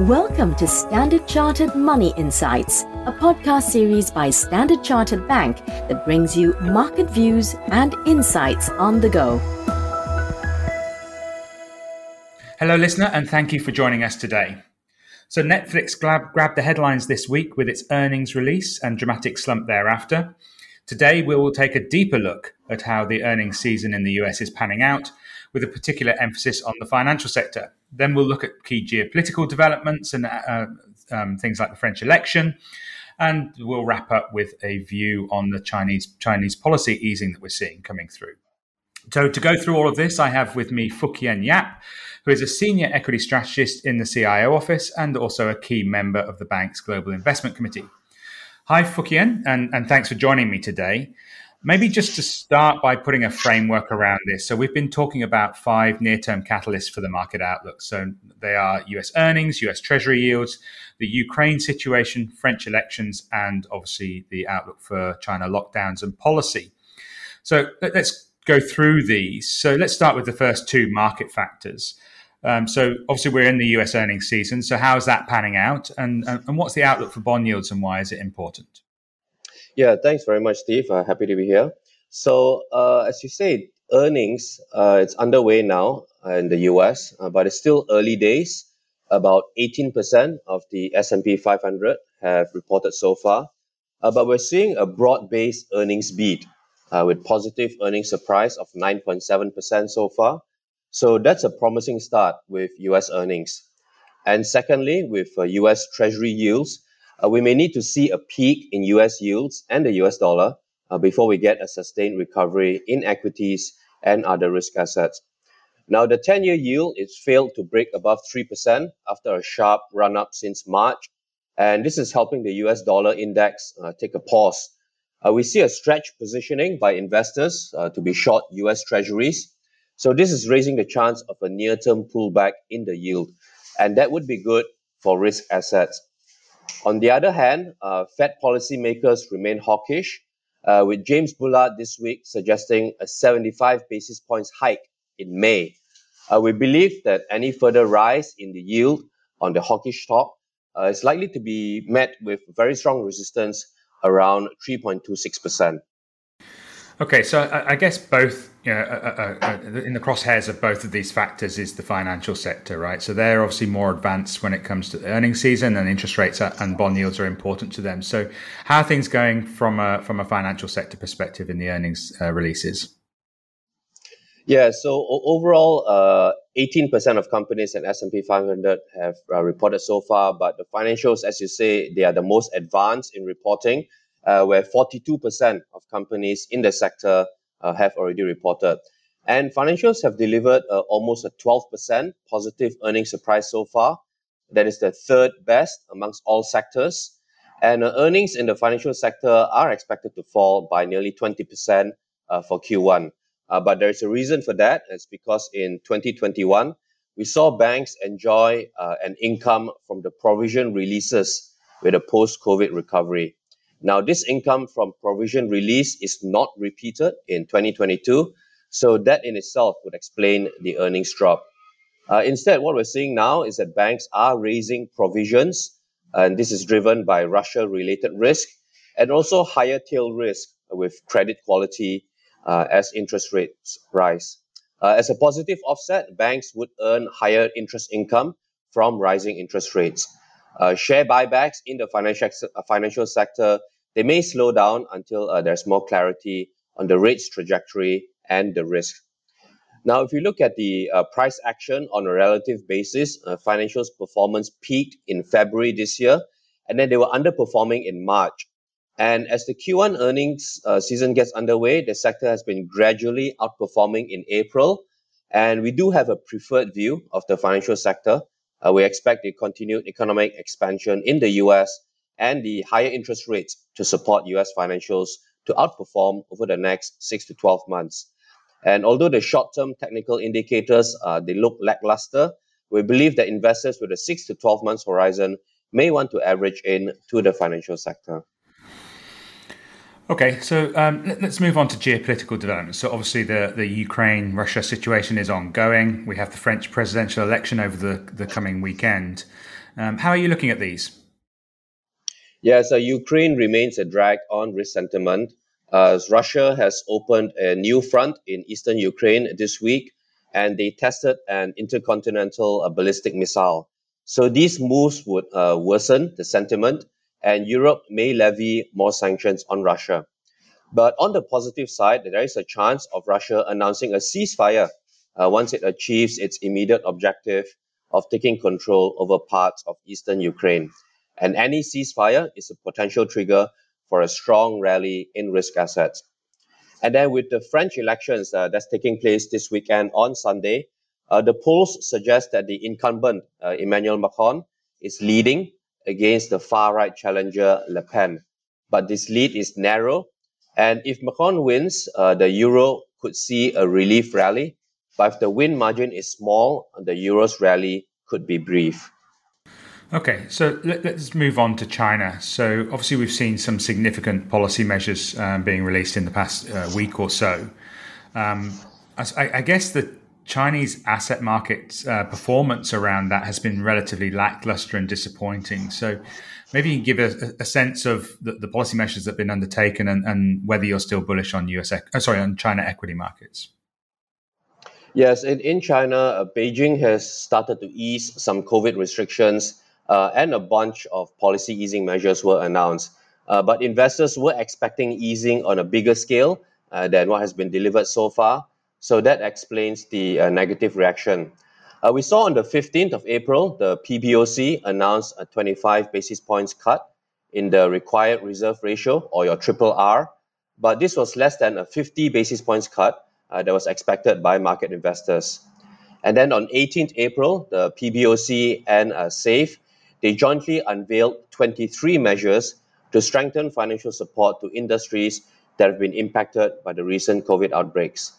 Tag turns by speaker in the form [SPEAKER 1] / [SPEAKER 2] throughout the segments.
[SPEAKER 1] Welcome to Standard Chartered Money Insights, a podcast series by Standard Chartered Bank that brings you market views and insights on the go.
[SPEAKER 2] Hello, listener, and thank you for joining us today. So, Netflix grab, grabbed the headlines this week with its earnings release and dramatic slump thereafter. Today, we will take a deeper look at how the earnings season in the US is panning out, with a particular emphasis on the financial sector. Then we'll look at key geopolitical developments and uh, um, things like the French election. And we'll wrap up with a view on the Chinese Chinese policy easing that we're seeing coming through. So to go through all of this, I have with me Fook Hien Yap, who is a senior equity strategist in the CIO office and also a key member of the bank's Global Investment Committee. Hi, Fook Hien, and, and thanks for joining me today. Maybe just to start by putting a framework around this. So, we've been talking about five near term catalysts for the market outlook. So, they are US earnings, US Treasury yields, the Ukraine situation, French elections, and obviously the outlook for China lockdowns and policy. So, let's go through these. So, let's start with the first two market factors. Um, so, obviously, we're in the US earnings season. So, how is that panning out? And, and what's the outlook for bond yields and why is it important?
[SPEAKER 3] Yeah, thanks very much, Steve. Uh, happy to be here. So, uh, as you said, earnings, uh, it's underway now in the US, uh, but it's still early days. About 18% of the S&P 500 have reported so far. Uh, but we're seeing a broad-based earnings beat uh, with positive earnings surprise of 9.7% so far. So that's a promising start with US earnings. And secondly, with US Treasury yields, uh, we may need to see a peak in US yields and the US dollar uh, before we get a sustained recovery in equities and other risk assets. Now, the 10 year yield is failed to break above 3% after a sharp run up since March. And this is helping the US dollar index uh, take a pause. Uh, we see a stretch positioning by investors uh, to be short US treasuries. So, this is raising the chance of a near term pullback in the yield. And that would be good for risk assets. On the other hand, uh, Fed policymakers remain hawkish, uh, with James Bullard this week suggesting a 75 basis points hike in May. Uh, we believe that any further rise in the yield on the hawkish talk uh, is likely to be met with very strong resistance around 3.26%.
[SPEAKER 2] Okay, so I, I guess both know, uh, uh, uh, in the crosshairs of both of these factors is the financial sector, right? So they're obviously more advanced when it comes to the earnings season, and interest rates are, and bond yields are important to them. So, how are things going from a from a financial sector perspective in the earnings uh, releases?
[SPEAKER 3] Yeah, so overall, uh, 18% of companies in S&P 500 have uh, reported so far, but the financials, as you say, they are the most advanced in reporting where 42% of companies in the sector have already reported. And financials have delivered uh, almost a 12% positive earnings surprise so far. That is the third best amongst all sectors. And uh, earnings in the financial sector are expected to fall by nearly 20% uh, for Q1. Uh, but there's a reason for that. It's because in 2021, we saw banks enjoy an income from the provision releases with a post COVID recovery. Now, this income from provision release is not repeated in 2022. So that in itself would explain the earnings drop. Uh, instead, what we're seeing now is that banks are raising provisions, and this is driven by Russia related risk and also higher tail risk with credit quality uh, as interest rates rise. Uh, as a positive offset, banks would earn higher interest income from rising interest rates. Uh, share buybacks in the financial uh, financial sector they may slow down until uh, there's more clarity on the rates trajectory and the risk. Now, if you look at the uh, price action on a relative basis, uh, financials performance peaked in February this year, and then they were underperforming in March. And as the Q1 earnings uh, season gets underway, the sector has been gradually outperforming in April. And we do have a preferred view of the financial sector uh, we expect the continued economic expansion in the US and the higher interest rates to support US financials to outperform over the next 6 to 12 months. And although the short-term technical indicators uh, they look lackluster, we believe that investors with a 6 to 12 months horizon may want to average in to the financial sector.
[SPEAKER 2] Okay, so um, let's move on to geopolitical developments. So, obviously, the, the Ukraine Russia situation is ongoing. We have the French presidential election over the, the coming weekend. Um, how are you looking at these?
[SPEAKER 3] Yeah, so Ukraine remains a drag on risk sentiment. Russia has opened a new front in eastern Ukraine this week, and they tested an intercontinental uh, ballistic missile. So these moves would uh, worsen the sentiment, and Europe may levy more sanctions on Russia. But on the positive side, there is a chance of Russia announcing a ceasefire uh, once it achieves its immediate objective of taking control over parts of eastern Ukraine. And any ceasefire is a potential trigger for a strong rally in risk assets. And then with the French elections uh, that's taking place this weekend on Sunday, uh, the polls suggest that the incumbent uh, Emmanuel Macron is leading against the far right challenger Le Pen. But this lead is narrow. And if Macron wins, uh, the euro could see a relief rally. But if the win margin is small, the euro's rally could be brief.
[SPEAKER 2] Okay, so let, us move on to China. So, obviously, we've seen some significant policy measures um, being released in the past uh, week or so. Um, I, I, guess the Chinese asset market uh, performance around that has been relatively lackluster and disappointing. So, maybe you can give a, a sense of the, the, policy measures that have been undertaken and, and whether you're still bullish on US, oh, sorry, on China equity markets.
[SPEAKER 3] Yes, in, in China, uh, Beijing has started to ease some COVID restrictions uh, and a bunch of policy easing measures were announced. Uh, but investors were expecting easing on a bigger scale uh, than what has been delivered so far. So that explains the uh, negative reaction. Uh, we saw on the 15th of April, the PBOC announced a 25 basis points cut in the required reserve ratio or your triple R. But this was less than a 50 basis points cut uh, that was expected by market investors. And then on 18th April, the PBOC and SAFE they jointly unveiled 23 measures to strengthen financial support to industries that have been impacted by the recent COVID outbreaks.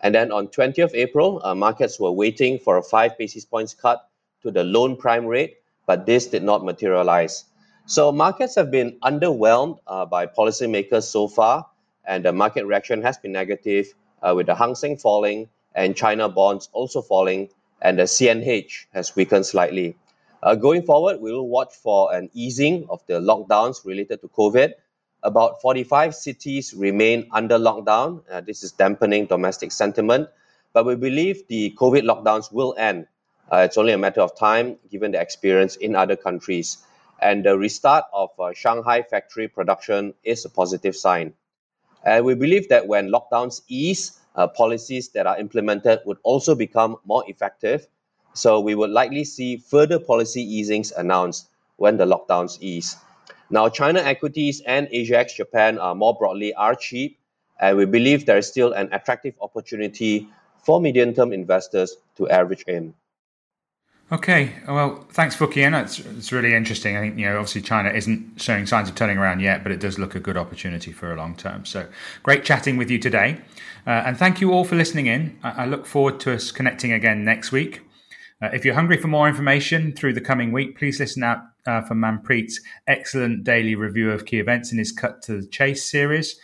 [SPEAKER 3] And then on 20th April, uh, markets were waiting for a 5 basis points cut to the loan prime rate, but this did not materialize. So markets have been underwhelmed uh, by policymakers so far, and the market reaction has been negative, uh, with the Hang Seng falling and China bonds also falling, and the CNH has weakened slightly. Uh, going forward, we will watch for an easing of the lockdowns related to COVID. About 45 cities remain under lockdown. Uh, this is dampening domestic sentiment. But we believe the COVID lockdowns will end. Uh, it's only a matter of time given the experience in other countries. And the restart of uh, Shanghai factory production is a positive sign. And we believe that when lockdowns ease, uh, policies that are implemented would also become more effective so we would likely see further policy easings announced when the lockdowns ease. Now, China equities and AsiaX Japan are more broadly are cheap, and we believe there is still an attractive opportunity for medium-term investors to average in.
[SPEAKER 2] Okay, well, thanks, Kien. It's, it's really interesting. I think, you know, obviously China isn't showing signs of turning around yet, but it does look a good opportunity for a long term. So great chatting with you today. Uh, and thank you all for listening in. I, I look forward to us connecting again next week. Uh, if you're hungry for more information through the coming week, please listen out uh, for Manpreet's excellent daily review of key events in his Cut to the Chase series.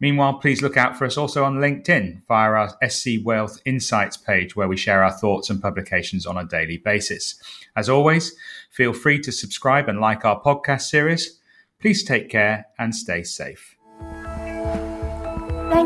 [SPEAKER 2] Meanwhile, please look out for us also on LinkedIn via our SC Wealth Insights page, where we share our thoughts and publications on a daily basis. As always, feel free to subscribe and like our podcast series. Please take care and stay safe.